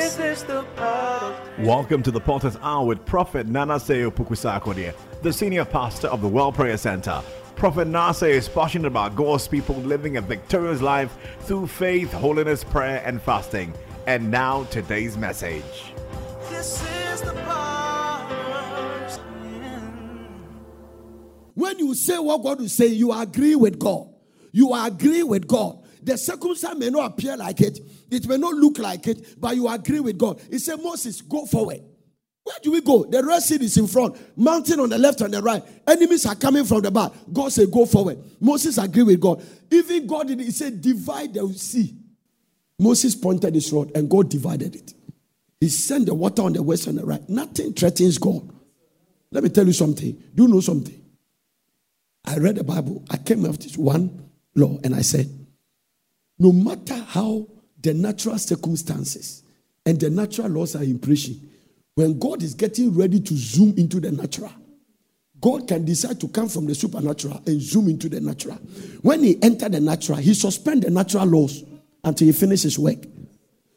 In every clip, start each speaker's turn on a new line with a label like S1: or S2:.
S1: This is the part
S2: Welcome to the Potter's Hour with Prophet Nanase Pukusakodia, the senior pastor of the World Prayer Center. Prophet Nase is passionate about God's people living a victorious life through faith, holiness, prayer, and fasting. And now, today's message.
S1: this is the.
S3: When you say what God is saying, you agree with God. You agree with God. The circumstance may not appear like it, it may not look like it, but you agree with God. He said, Moses, go forward. Where do we go? The Red Sea is in front, mountain on the left and the right. Enemies are coming from the back. God said, Go forward. Moses agreed with God. Even God did. He said, Divide the sea. Moses pointed his rod and God divided it. He sent the water on the west and the right. Nothing threatens God. Let me tell you something. Do you know something? I read the Bible. I came up with this one law and I said, no matter how the natural circumstances and the natural laws are in when God is getting ready to zoom into the natural, God can decide to come from the supernatural and zoom into the natural. When he entered the natural, he suspend the natural laws until he finishes work.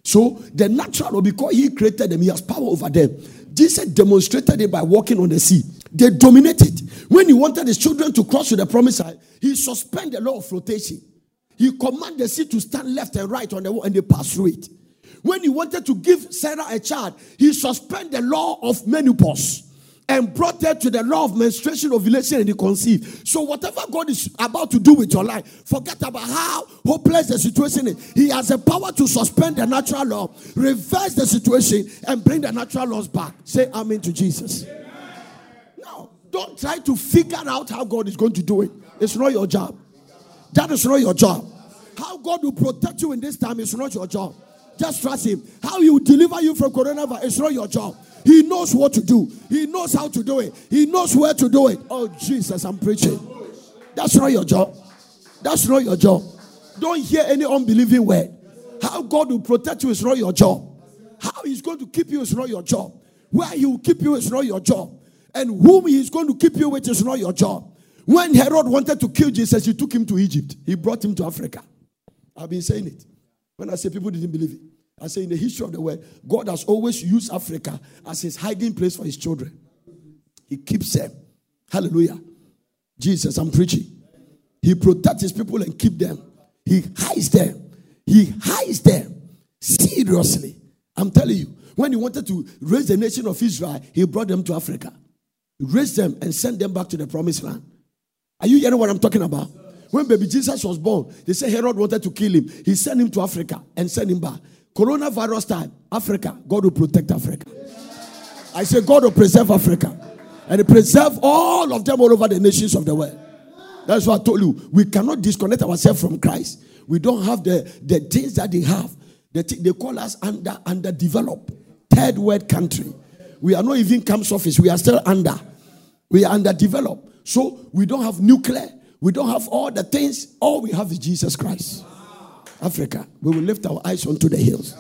S3: So the natural law, because he created them, he has power over them. Jesus demonstrated it by walking on the sea. They dominated. When he wanted his children to cross to the promised land, he suspended the law of flotation. He commanded the sea to stand left and right on the wall and they passed through it. When he wanted to give Sarah a child, he suspended the law of menopause and brought her to the law of menstruation, ovulation, and he conceived. So, whatever God is about to do with your life, forget about how hopeless the situation is. He has the power to suspend the natural law, reverse the situation, and bring the natural laws back. Say amen to Jesus. Now, don't try to figure out how God is going to do it. It's not your job. That is not your job. How God will protect you in this time is not your job. Just trust Him. How He will deliver you from coronavirus is not your job. He knows what to do. He knows how to do it. He knows where to do it. Oh Jesus, I'm preaching. That's not your job. That's not your job. Don't hear any unbelieving word. How God will protect you is not your job. How He's going to keep you is not your job. Where He will keep you is not your job. And whom He is going to keep you with is not your job. When Herod wanted to kill Jesus, he took him to Egypt. He brought him to Africa. I've been saying it. When I say people didn't believe it, I say in the history of the world, God has always used Africa as his hiding place for his children. He keeps them. Hallelujah. Jesus, I'm preaching. He protects his people and keep them. He hides them. He hides them seriously. I'm telling you. When he wanted to raise the nation of Israel, he brought them to Africa. He raised them and sent them back to the promised land. Are you hearing what I'm talking about? When baby Jesus was born, they said Herod wanted to kill him. He sent him to Africa and sent him back. Coronavirus time, Africa, God will protect Africa. I say God will preserve Africa. And preserve all of them all over the nations of the world. That's what I told you. We cannot disconnect ourselves from Christ. We don't have the, the things that they have. The thi- they call us under underdeveloped, third world country. We are not even camps office. We are still under. We are underdeveloped. So we don't have nuclear. We don't have all the things. All we have is Jesus Christ. Africa, we will lift our eyes onto the hills.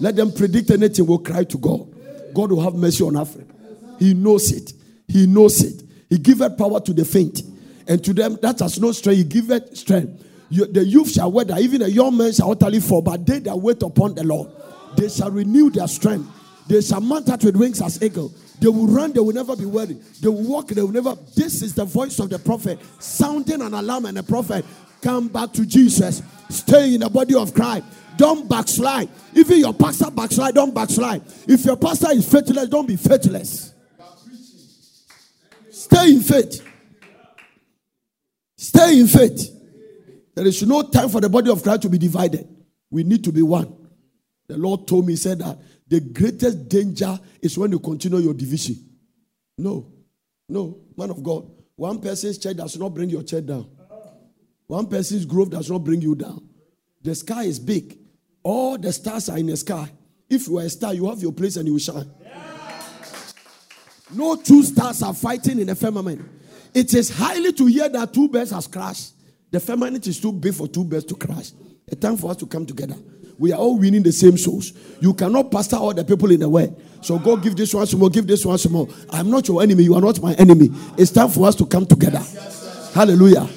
S3: Let them predict anything, we'll cry to God. God will have mercy on Africa. He knows it. He knows it. He giveth power to the faint. And to them that has no strength, he giveth strength. You- the youth shall weather, even a young man shall utterly fall, but they that wait upon the Lord, they shall renew their strength. They shall mount out with wings as eagle. They will run, they will never be weary. They will walk, they will never. This is the voice of the prophet, sounding an alarm, and the prophet come back to Jesus. Stay in the body of Christ. Don't backslide. Even your pastor backslide, don't backslide. If your pastor is faithless, don't be faithless. Stay in faith. Stay in faith. There is no time for the body of Christ to be divided. We need to be one. The Lord told me, said that the greatest danger is when you continue your division. No, no, man of God. One person's church does not bring your church down. One person's growth does not bring you down. The sky is big. All the stars are in the sky. If you are a star, you have your place and you will shine. No two stars are fighting in the firmament. It is highly to hear that two birds has crashed. The firmament is too big for two birds to crash. A time for us to come together. We are all winning the same souls. You cannot pastor all the people in the world. So go give this one some more, give this one some more. I'm not your enemy. You are not my enemy. It's time for us to come together. Hallelujah.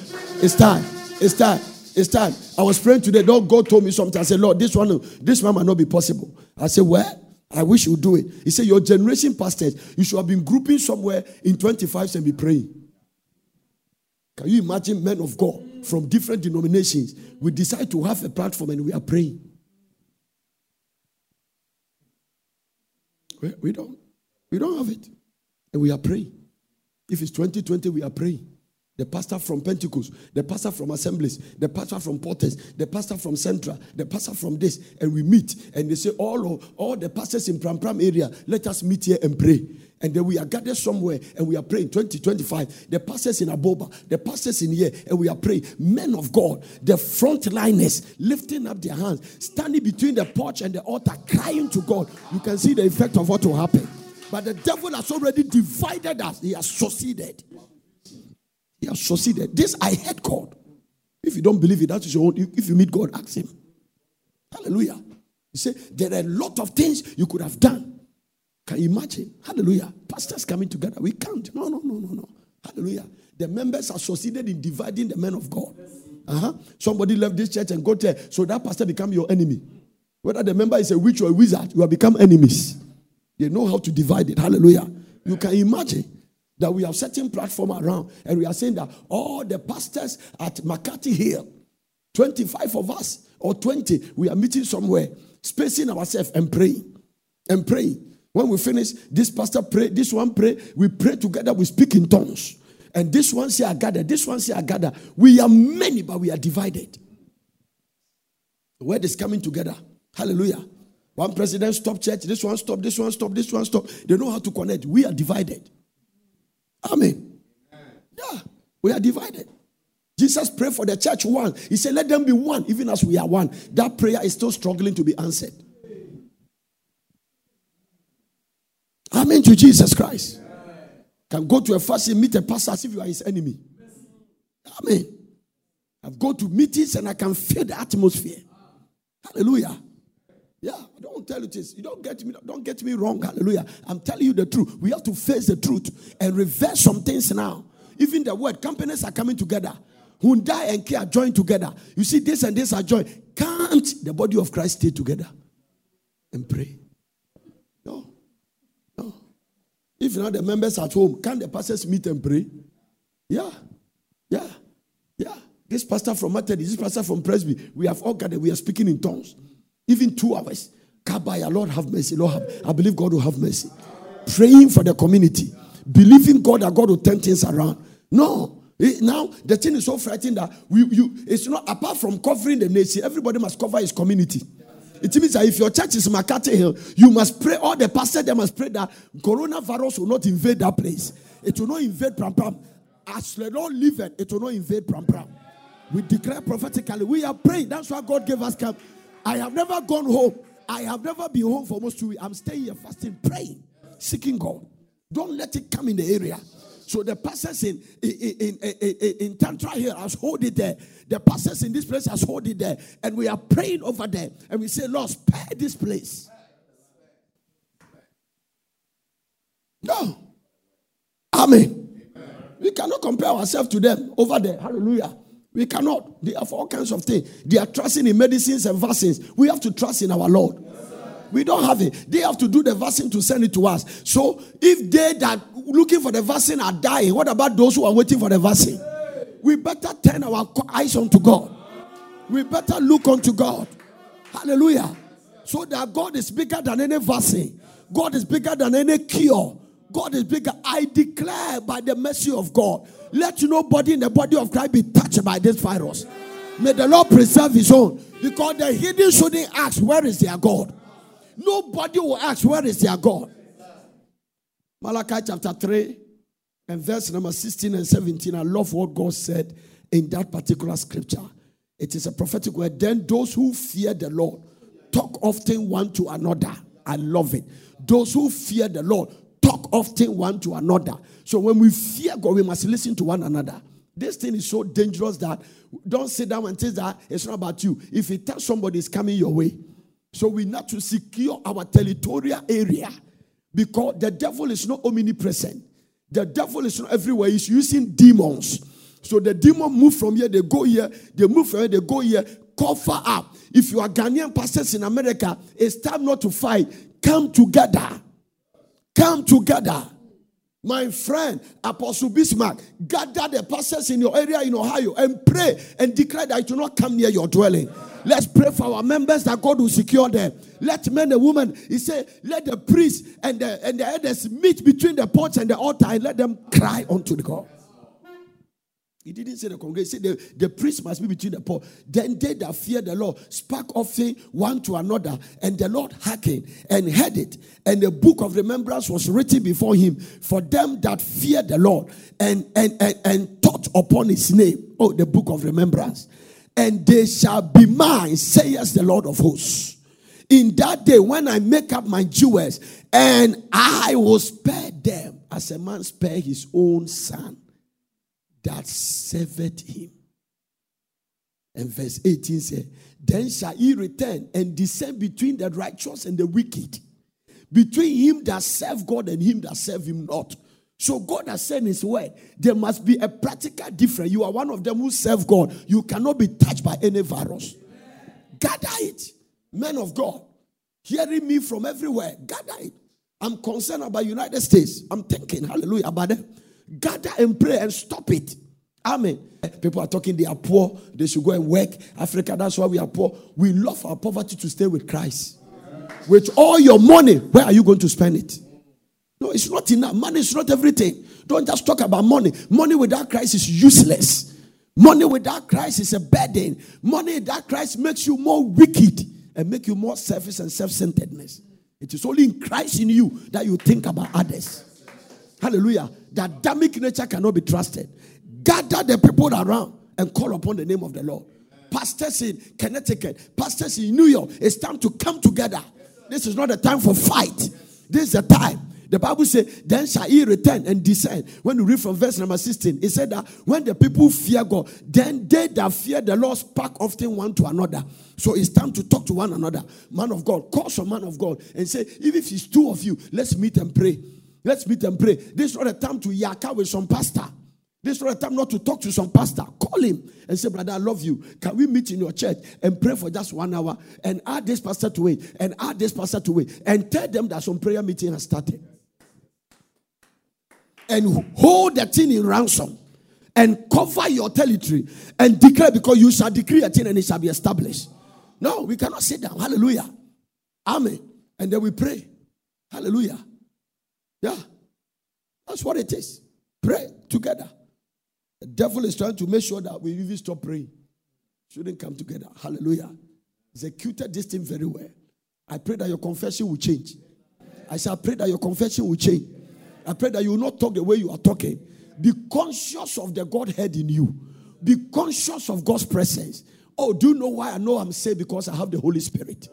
S3: It's time. It's time. It's time. I was praying today. Lord God told me something. I said, Lord, this one, this one might not be possible. I said, Well, I wish you do it. He said, Your generation pastors, you should have been grouping somewhere in 25s and be praying. Can you imagine men of God from different denominations? We decide to have a platform and we are praying. We, don't. We don't have it. And we are praying. If it's 2020, we are praying. The pastor from Pentecost, the pastor from Assemblies, the pastor from Porters, the pastor from Central, the pastor from this, and we meet and they say, All of all the pastors in Pram Pram area, let us meet here and pray. And then we are gathered somewhere and we are praying 2025. The pastors in Aboba, the pastors in here, and we are praying. Men of God, the frontliners lifting up their hands, standing between the porch and the altar, crying to God. You can see the effect of what will happen. But the devil has already divided us, he has succeeded. He has succeeded. This I heard God. If you don't believe it, that is your own. If you meet God, ask him. Hallelujah. You say there are a lot of things you could have done. Can you imagine? Hallelujah. Pastors coming together. We can't. No, no, no, no, no. Hallelujah. The members are succeeded in dividing the men of God. Uh-huh. Somebody left this church and go there, so that pastor become your enemy. Whether the member is a witch or a wizard, you have become enemies. They know how to divide it. Hallelujah. You can imagine that we have certain platform around and we are saying that all the pastors at Makati Hill, 25 of us or 20, we are meeting somewhere, spacing ourselves and praying. And praying. When we finish, this pastor pray, this one pray, we pray together, we speak in tongues. And this one say I gather, this one say I gather. We are many, but we are divided. The word is coming together. Hallelujah. One president stop church, this one stop, this one stop, this one stop. They know how to connect. We are divided. Amen. Yeah, we are divided. Jesus prayed for the church one. He said, Let them be one, even as we are one. That prayer is still struggling to be answered. Amen to Jesus Christ. Can go to a fast and meet a pastor as if you are his enemy. Amen. I've gone to meetings and I can feel the atmosphere. Hallelujah. Yeah, I don't tell you this. You don't get me, don't get me wrong. Hallelujah. I'm telling you the truth. We have to face the truth and reverse some things now. Even the word companies are coming together. Hyundai and Kia are joined together. You see, this and this are joined. Can't the body of Christ stay together and pray? No. No. If not the members at home, can the pastors meet and pray? Yeah. Yeah. Yeah. This pastor from Methodist, this pastor from Presby, we have all gathered, we are speaking in tongues. Even two hours. Kabaya, Lord have mercy. Lord, have, I believe God will have mercy. Praying for the community. Believing God that God will turn things around. No. Eh, Now the thing is so frightening that we you it's not apart from covering the nation, everybody must cover his community. It means that if your church is Makati Hill, you must pray. All the pastors they must pray that coronavirus will not invade that place. It will not invade Pram Pram. As the Lord liveth, it will not invade Pram Pram. We declare prophetically. We are praying. That's why God gave us camp. I have never gone home. I have never been home for almost two weeks. I'm staying here fasting, praying, seeking God. Don't let it come in the area. So the pastors in in, in, in, in, Tantra here has hold it there. The pastors in this place has hold it there. And we are praying over there. And we say, Lord, spare this place. No. Amen. We cannot compare ourselves to them over there. Hallelujah. We cannot. They have all kinds of things. They are trusting in medicines and vaccines. We have to trust in our Lord. We don't have it. They have to do the vaccine to send it to us. So if they that looking for the vaccine are dying, what about those who are waiting for the vaccine? We better turn our eyes onto God. We better look unto God. Hallelujah. So that God is bigger than any vaccine. God is bigger than any cure. God is bigger. I declare by the mercy of God, let nobody in the body of Christ be touched by this virus. May the Lord preserve his own. Because the hidden shouldn't ask, Where is their God? Nobody will ask, Where is their God? Malachi chapter 3 and verse number 16 and 17. I love what God said in that particular scripture. It is a prophetic word. Then those who fear the Lord talk often one to another. I love it. Those who fear the Lord talk often one to another. So when we fear God, we must listen to one another. This thing is so dangerous that don't sit down and say that it's not about you. If you tell somebody it's coming your way, so we need to secure our territorial area because the devil is not omnipresent. The devil is not everywhere. He's using demons. So the demon move from here, they go here, they move from here, they go here, cover up. If you are Ghanaian pastors in America, it's time not to fight. come together. Come together. My friend, Apostle Bismarck, gather the pastors in your area in Ohio and pray and declare that it will not come near your dwelling. Let's pray for our members that God will secure them. Let men and women, he said, let the priests and the, and the elders meet between the porch and the altar and let them cry unto the God. He didn't say the congregation. He said the, the priest must be between the poor. Then they that fear the Lord spake offering one to another, and the Lord hearkened and heard it. And the book of remembrance was written before him for them that fear the Lord and and and, and taught upon his name. Oh, the book of remembrance. And they shall be mine, says the Lord of hosts. In that day, when I make up my jewels, and I will spare them as a man spare his own son that served him. And verse 18 said, Then shall he return and descend between the righteous and the wicked, between him that serve God and him that serve him not. So God has said his word, there must be a practical difference. You are one of them who serve God. You cannot be touched by any virus. Gather it. Men of God, hearing me from everywhere, gather it. I'm concerned about United States. I'm thinking, hallelujah, about them. Gather and pray and stop it. Amen. People are talking, they are poor. They should go and work. Africa, that's why we are poor. We love our poverty to stay with Christ. With all your money, where are you going to spend it? No, it's not enough. Money is not everything. Don't just talk about money. Money without Christ is useless. Money without Christ is a burden. Money without Christ makes you more wicked and make you more selfish and self-centeredness. It is only in Christ in you that you think about others. Hallelujah. That Adamic nature cannot be trusted. Gather the people around and call upon the name of the Lord. Pastors in Connecticut, pastors in New York, it's time to come together. This is not a time for fight. This is a time. The Bible says, Then shall he return and descend. When you read from verse number 16, it said that when the people fear God, then they that fear the Lord spark often one to another. So it's time to talk to one another. Man of God, call some man of God and say, Even if it's two of you, let's meet and pray. Let's meet and pray. This is not a time to yaka with some pastor. This is not a time not to talk to some pastor. Call him and say, Brother, I love you. Can we meet in your church and pray for just one hour and add this pastor to it and add this pastor to it and tell them that some prayer meeting has started? And hold the thing in ransom and cover your territory and declare because you shall decree a thing and it shall be established. No, we cannot sit down. Hallelujah. Amen. And then we pray. Hallelujah. Yeah. That's what it is. Pray together. The devil is trying to make sure that we even stop praying. Shouldn't come together. Hallelujah. Executed this thing very well. I pray that your confession will change. I shall pray that your confession will change. I pray that you will not talk the way you are talking. Be conscious of the Godhead in you. Be conscious of God's presence. Oh, do you know why I know I'm saved? Because I have the Holy Spirit.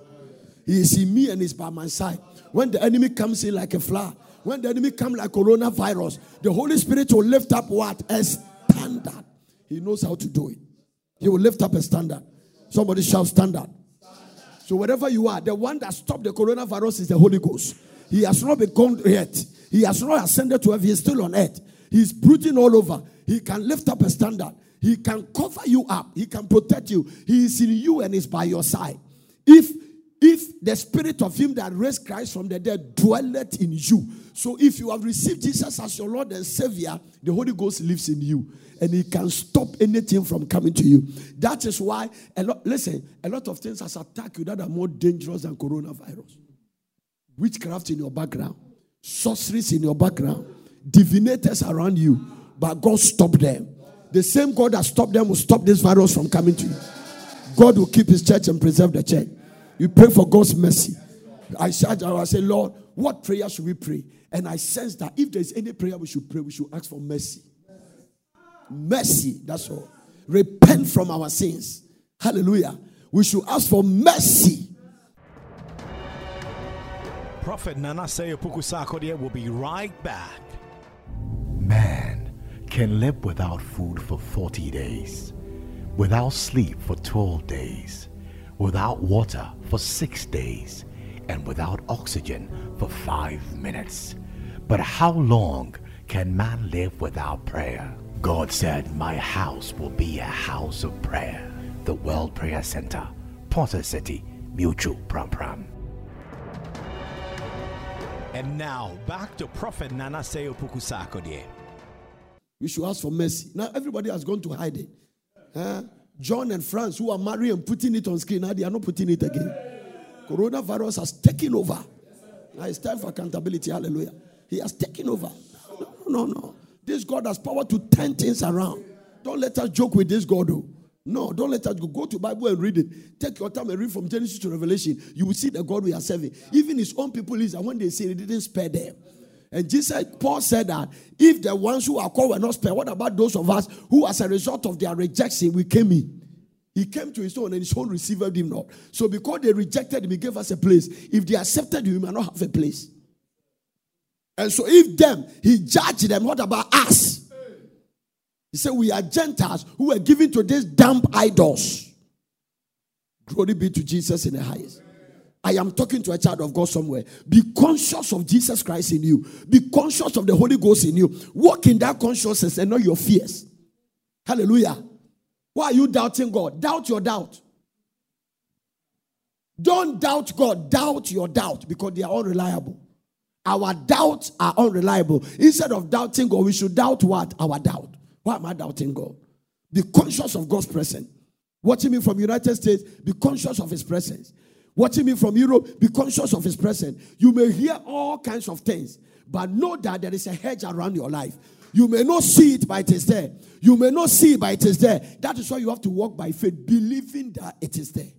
S3: He is in me and is by my side. When the enemy comes in like a flood, when the enemy come like coronavirus, the Holy Spirit will lift up what? A standard. He knows how to do it. He will lift up a standard. Somebody shout standard. So wherever you are, the one that stopped the coronavirus is the Holy Ghost. He has not been gone yet. He has not ascended to heaven. He is still on earth. He's brooding all over. He can lift up a standard. He can cover you up. He can protect you. He is in you and is by your side. If if the spirit of him that raised Christ from the dead dwelleth in you. So if you have received Jesus as your Lord and Savior, the Holy Ghost lives in you and he can stop anything from coming to you. That is why a lot listen, a lot of things has attacked you that are more dangerous than coronavirus. Witchcraft in your background, sorceries in your background, divinators around you, but God stopped them. The same God that stopped them will stop this virus from coming to you. God will keep his church and preserve the church. You pray for God's mercy. I said, I say, Lord, what prayer should we pray? And I sense that if there's any prayer we should pray, we should ask for mercy. Mercy, that's all. Repent from our sins. Hallelujah. We should ask for mercy.
S2: Prophet Nana Seyopuku Sarkodie will be right back. Man can live without food for 40 days, without sleep for 12 days, without water for 6 days, and without oxygen for 5 minutes. But how long can man live without prayer? God said, My house will be a house of prayer. The World Prayer Center, Potter City, Mutual Pram Pram. And now, back to Prophet Nana Seyo Pukusakode.
S3: We should ask for mercy. Now everybody has gone to hide it. Huh? John and France, who are married and putting it on screen, now they are not putting it again. Coronavirus has taken over. Now it's time for accountability. Hallelujah. He has taken over. No, no, no. This God has power to turn things around. Don't let us joke with this God. Though. No, don't let us go. Go to Bible and read it. Take your time and read from Genesis to Revelation. You will see the God we are serving. Even his own people is and when they say he didn't spare them. And Jesus, Paul said that if the ones who are called were not spared, what about those of us who, as a result of their rejection, we came in? He came to his own and his own received him not. So because they rejected him, he gave us a place. If they accepted him, we might not have a place. And so if them, he judged them, what about us? He said, We are Gentiles who were given to these damn idols. Glory be to Jesus in the highest. I am talking to a child of God somewhere. Be conscious of Jesus Christ in you. Be conscious of the Holy Ghost in you. Walk in that consciousness and not your fears. Hallelujah. Why are you doubting God? Doubt your doubt. Don't doubt God. Doubt your doubt because they are unreliable. Our doubts are unreliable. Instead of doubting God, we should doubt what? Our doubt. Why am I doubting God? Be conscious of God's presence. Watching me from United States, be conscious of His presence. Watching me from Europe, be conscious of His presence. You may hear all kinds of things, but know that there is a hedge around your life. You may not see it, but it is there. You may not see it, but it is there. That is why you have to walk by faith, believing that it is there.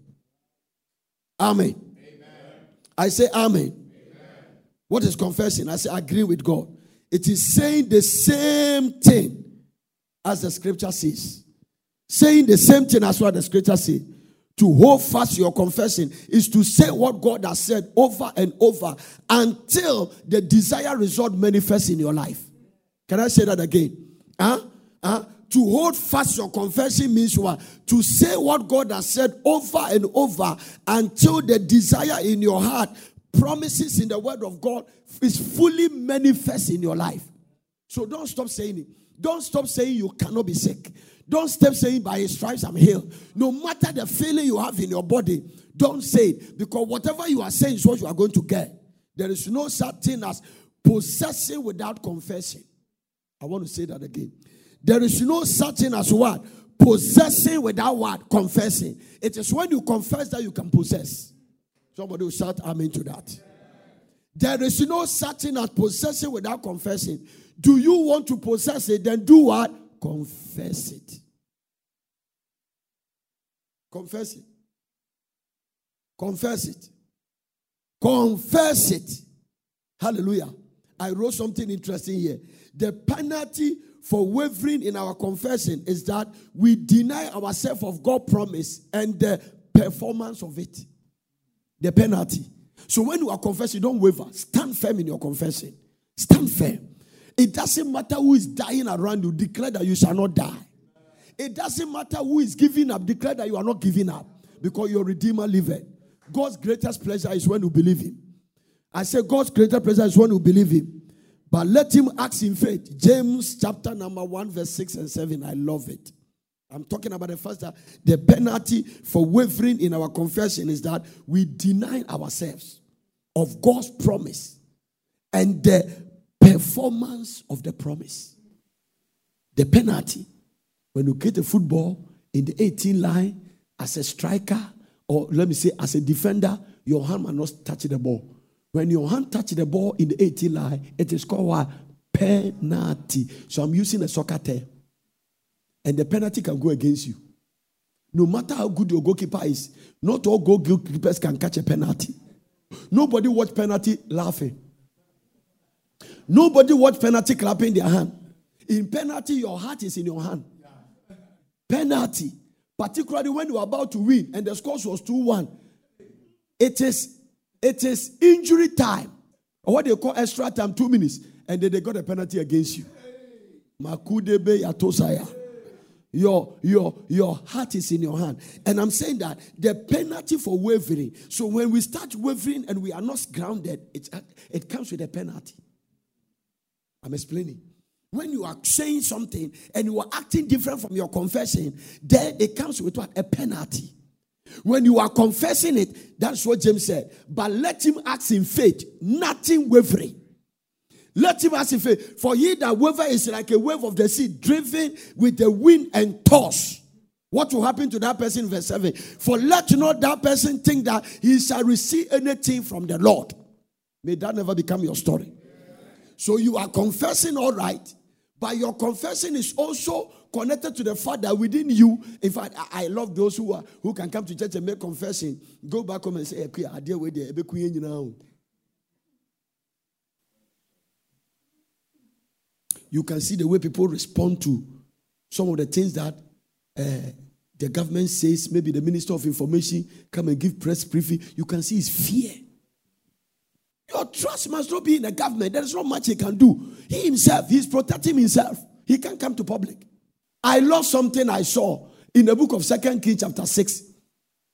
S3: Amen. amen. I say amen. amen. What is confessing? I say agree with God. It is saying the same thing as the scripture says. Saying the same thing as what the scripture says. To hold fast your confession is to say what God has said over and over until the desired result manifests in your life. Can I say that again? Huh? Huh? To hold fast your confession means what? To say what God has said over and over until the desire in your heart, promises in the word of God, is fully manifest in your life. So don't stop saying it. Don't stop saying you cannot be sick. Don't stop saying by his stripes I'm healed. No matter the feeling you have in your body, don't say it because whatever you are saying is what you are going to get. There is no such thing as possessing without confessing. I want to say that again. There is no such thing as what? Possessing without what? Confessing. It is when you confess that you can possess. Somebody will shout amen to that. There is no such thing as possessing without confessing. Do you want to possess it? Then do what? Confess it. Confess it. Confess it. Confess it. Hallelujah. I wrote something interesting here. The penalty for wavering in our confession is that we deny ourselves of God's promise and the performance of it. The penalty. So when you are confessing, don't waver. Stand firm in your confession. Stand firm. It doesn't matter who is dying around you, declare that you shall not die. It doesn't matter who is giving up, declare that you are not giving up because your Redeemer liveth. God's greatest pleasure is when you believe Him. I say God's greatest pleasure is when you believe Him. But let him act in faith. James chapter number 1, verse 6 and 7. I love it. I'm talking about the first that the penalty for wavering in our confession is that we deny ourselves of God's promise and the performance of the promise. The penalty. When you get a football in the 18 line as a striker, or let me say as a defender, your hand must not touch the ball. When your hand touch the ball in the 18 line, it is called what? Penalty. So I'm using a soccer term. And the penalty can go against you. No matter how good your goalkeeper is, not all goalkeepers can catch a penalty. Nobody watch penalty laughing. Nobody watch penalty clapping their hand. In penalty, your heart is in your hand. Penalty, particularly when you are about to win and the score was 2 1, it is, it is injury time, or what they call extra time, two minutes, and then they got a penalty against you. Makudebe. Your, your, your heart is in your hand. And I'm saying that the penalty for wavering. So when we start wavering and we are not grounded, it, it comes with a penalty. I'm explaining. When you are saying something and you are acting different from your confession, then it comes with what? A penalty. When you are confessing it, that's what James said. But let him act in faith, nothing wavering. Let him ask in faith. For he that waver is like a wave of the sea, driven with the wind and tossed. What will happen to that person, verse 7? For let not that person think that he shall receive anything from the Lord. May that never become your story. So you are confessing all right, but your confession is also connected to the fact that within you, in fact, I, I love those who are who can come to church and make confession, go back home and say, hey, I deal with the You can see the way people respond to some of the things that uh, the government says, maybe the Minister of Information come and give press briefing. You can see his fear. Your trust must not be in the government. There is not much he can do. He himself, he's protecting himself. He can't come to public. I love something I saw in the book of Second Kings, chapter 6.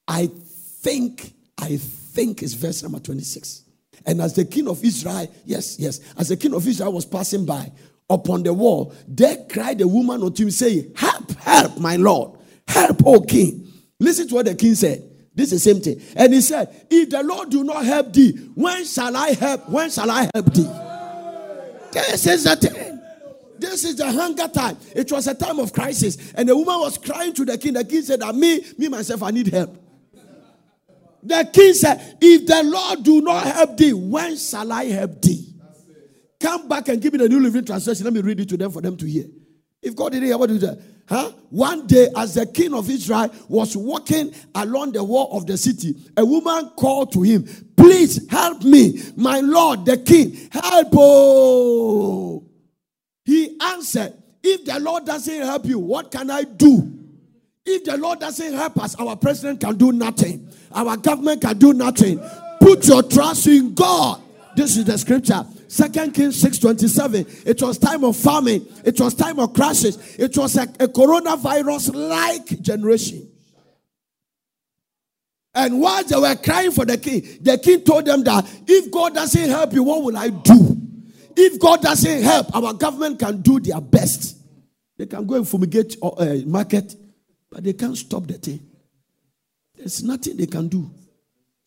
S3: I think, I think it's verse number 26. And as the king of Israel, yes, yes, as the king of Israel was passing by upon the wall, there cried a woman unto him, saying, Help, help, my Lord, help, O king. Listen to what the king said. This is the same thing. And he said, If the Lord do not help thee, when shall I help? When shall I help thee? This is the thing. This is the hunger time. It was a time of crisis. And the woman was crying to the king. The king said, that Me, me myself, I need help. The king said, If the Lord do not help thee, when shall I help thee? Come back and give me the New Living Translation. Let me read it to them for them to hear. If God didn't hear, what do you do? Huh? One day, as the king of Israel was walking along the wall of the city, a woman called to him, Please help me, my lord, the king. Help! Oh. He answered, If the Lord doesn't help you, what can I do? If the Lord doesn't help us, our president can do nothing, our government can do nothing. Put your trust in God. This is the scripture. Second Kings 6:27. It was time of famine. It was time of crashes. It was a, a coronavirus-like generation. And while they were crying for the king, the king told them that if God doesn't help you, what will I do? If God doesn't help, our government can do their best. They can go and fumigate uh, uh market, but they can't stop the thing. There's nothing they can do.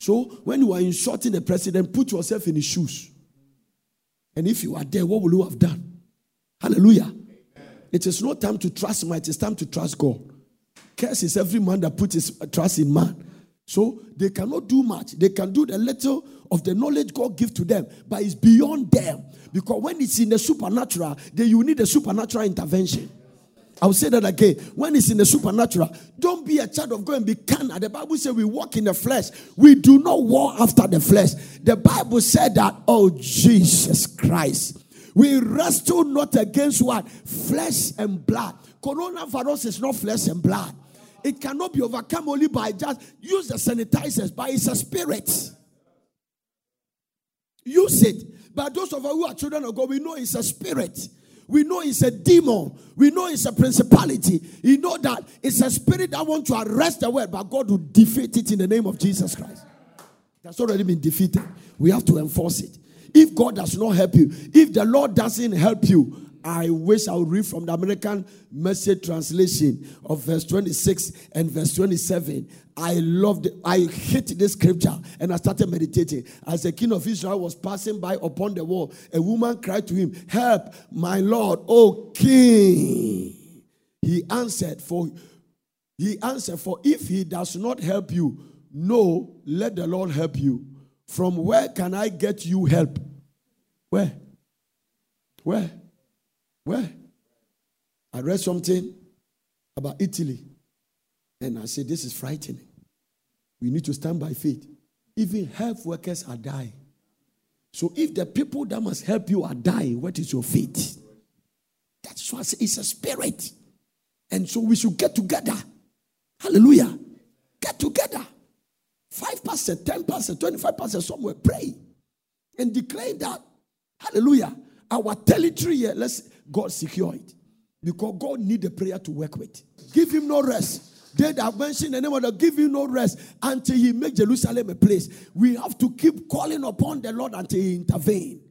S3: So when you are insulting the president, put yourself in his shoes. And if you are there, what will you have done? Hallelujah. Amen. It is not time to trust man, it is time to trust God. Curse is every man that puts his trust in man. So they cannot do much. They can do the little of the knowledge God gives to them, but it's beyond them. Because when it's in the supernatural, then you need a supernatural intervention. I'll say that again. When it's in the supernatural, don't be a child of God and be carnal. The Bible says we walk in the flesh. We do not war after the flesh. The Bible said that, oh Jesus Christ. We wrestle not against what? Flesh and blood. Coronavirus is not flesh and blood. It cannot be overcome only by just use the sanitizers, but it's a spirit. Use it. But those of us who are children of God, we know it's a spirit. We know it's a demon. We know it's a principality. You know that it's a spirit that wants to arrest the word, but God will defeat it in the name of Jesus Christ. That's already been defeated. We have to enforce it. If God does not help you, if the Lord doesn't help you, I wish I would read from the American Message translation of verse 26 and verse 27. I loved. I hit this scripture and I started meditating. As the king of Israel was passing by upon the wall, a woman cried to him, Help, my Lord, O king. He answered, For he answered, For if he does not help you, no, let the Lord help you. From where can I get you help? Where? Where? Where? I read something about Italy. And I said, This is frightening. We need to stand by faith. Even health workers are dying. So if the people that must help you are dying, what is your faith? That's why I say it's a spirit. And so we should get together. Hallelujah. Get together. 5%, 10%, 25% somewhere. Pray. And declare that. Hallelujah. Our territory here, let's God secure it. Because God need a prayer to work with. Give him no rest. They that mentioned the name of the give him no rest until he make Jerusalem a place. We have to keep calling upon the Lord until he intervene.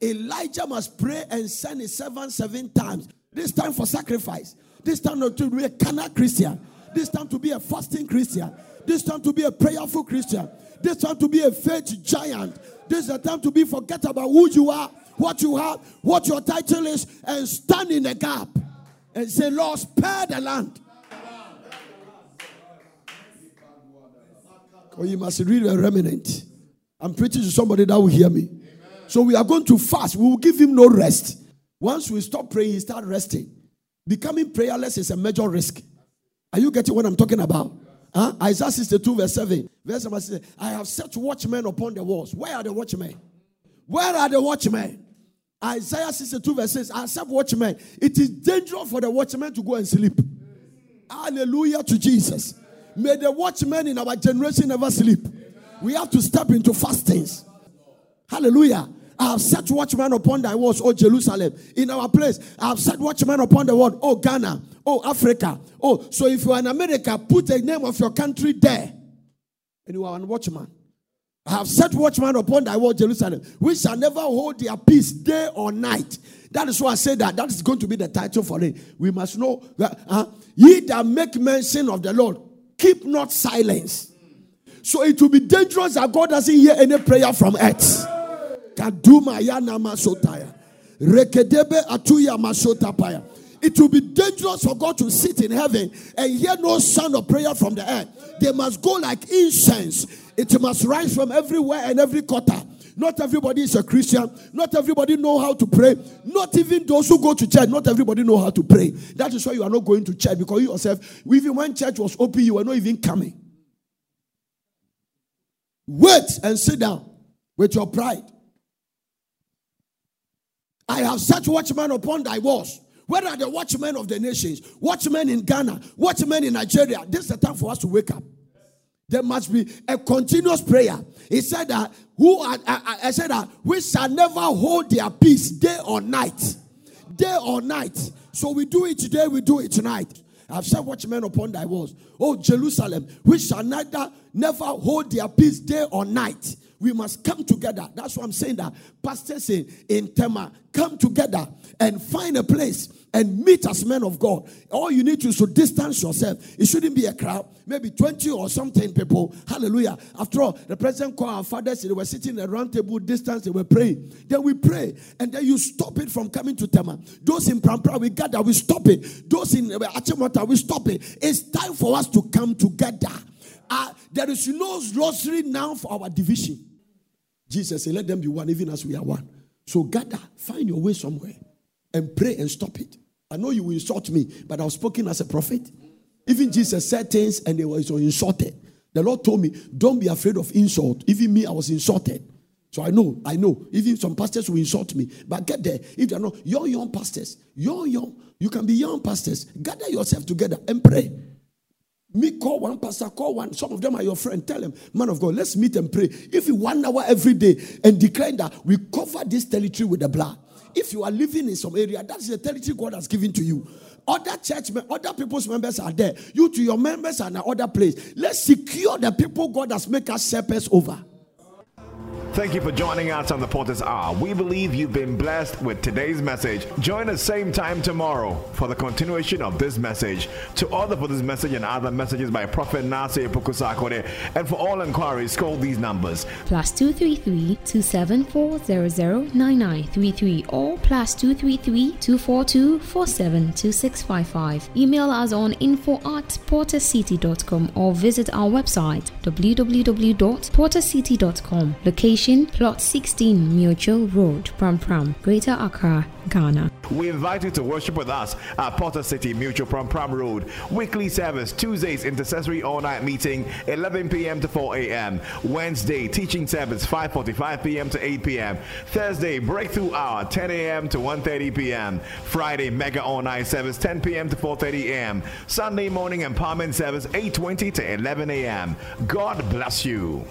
S3: Elijah must pray and send his servant seven times. This time for sacrifice. This time not to be a carnal Christian. This time to be a fasting Christian. This time to be a prayerful Christian. This time to be a faith giant. This is the time to be forget about who you are, what you have, what your title is, and stand in the gap and say, Lord, spare the land. Or you must read a remnant. I'm preaching to somebody that will hear me. So we are going to fast. We will give him no rest. Once we stop praying, he start resting. Becoming prayerless is a major risk. Are you getting what I'm talking about? Huh? Isaiah 62, verse 7. Verse number 6. I have set watchmen upon the walls. Where are the watchmen? Where are the watchmen? Isaiah 62, verse 6. I set watchmen. It is dangerous for the watchmen to go and sleep. Hallelujah to Jesus. May the watchmen in our generation never sleep. We have to step into fastings. Hallelujah. I have set watchmen upon thy walls, O Jerusalem. In our place, I have set watchmen upon the wall, O Ghana, O Africa. Oh, so if you are in America, put the name of your country there. And you are a watchman. I have set watchmen upon thy wall, Jerusalem, which shall never hold their peace day or night. That is why I say that. That is going to be the title for it. We must know that uh, ye that make mention of the Lord, keep not silence. So it will be dangerous that God doesn't hear any prayer from earth. Kaduma yana masotaya. Rekedebe atuya masotapaya. It will be dangerous for God to sit in heaven and hear no sound of prayer from the earth. They must go like incense. It must rise from everywhere and every quarter. Not everybody is a Christian. Not everybody know how to pray. Not even those who go to church. Not everybody know how to pray. That is why you are not going to church because you yourself, even when church was open, you were not even coming. Wait and sit down with your pride. I have such watchmen upon thy walls. Where are the watchmen of the nations? Watchmen in Ghana, watchmen in Nigeria. This is the time for us to wake up. There must be a continuous prayer. He said that who I, I, uh, uh, I said that we shall never hold their peace day or night. Day or night. So we do it today, we do it tonight. I've said watchmen upon thy walls. Oh, Jerusalem, we shall neither never hold their peace day or night. We must come together. That's what I'm saying. That pastors in, in Tema come together and find a place and meet as men of God. All you need to is to distance yourself. It shouldn't be a crowd, maybe 20 or something people. Hallelujah. After all, the president called our fathers, they were sitting at a round table distance, they were praying. Then we pray, and then you stop it from coming to Tema. Those in Prampra, we gather, we stop it. Those in uh, Achimota, we stop it. It's time for us to come together. Uh, there is no rosary now for our division. Jesus said, Let them be one, even as we are one. So gather, find your way somewhere and pray and stop it. I know you will insult me, but I was spoken as a prophet. Even Jesus said things and they were insulted. The Lord told me, Don't be afraid of insult. Even me, I was insulted. So I know, I know. Even some pastors will insult me. But get there. If they're not young, young pastors, young, young, you can be young pastors. Gather yourself together and pray. Me call one pastor, call one. Some of them are your friend. Tell them, man of God, let's meet and pray. If you one hour every day and declare that we cover this territory with the blood. If you are living in some area, that's the territory God has given to you. Other church, other people's members are there. You to your members are in another place. Let's secure the people God has made us shepherds over.
S2: Thank you for joining us on the Potter's Hour. We believe you've been blessed with today's message. Join us same time tomorrow for the continuation of this message. To order for this message and other messages by Prophet Nasir Pukusakode, and for all inquiries, call these numbers.
S4: plus 233 274 or plus 233 242 472655. Email us on info at portercity.com or visit our website www.portercity.com. Location Plot 16 Mutual Road, Pram Pram, Greater Accra, Ghana.
S2: We invite you to worship with us at Potter City Mutual Pram Pram Road. Weekly service, Tuesdays, intercessory all-night meeting, 11 p.m. to 4 a.m. Wednesday, teaching service, 5.45 p.m. to 8 p.m. Thursday, breakthrough hour, 10 a.m. to 1.30 p.m. Friday, mega all-night service, 10 p.m. to 4.30 a.m. Sunday morning empowerment service, 8.20 to 11 a.m. God bless you.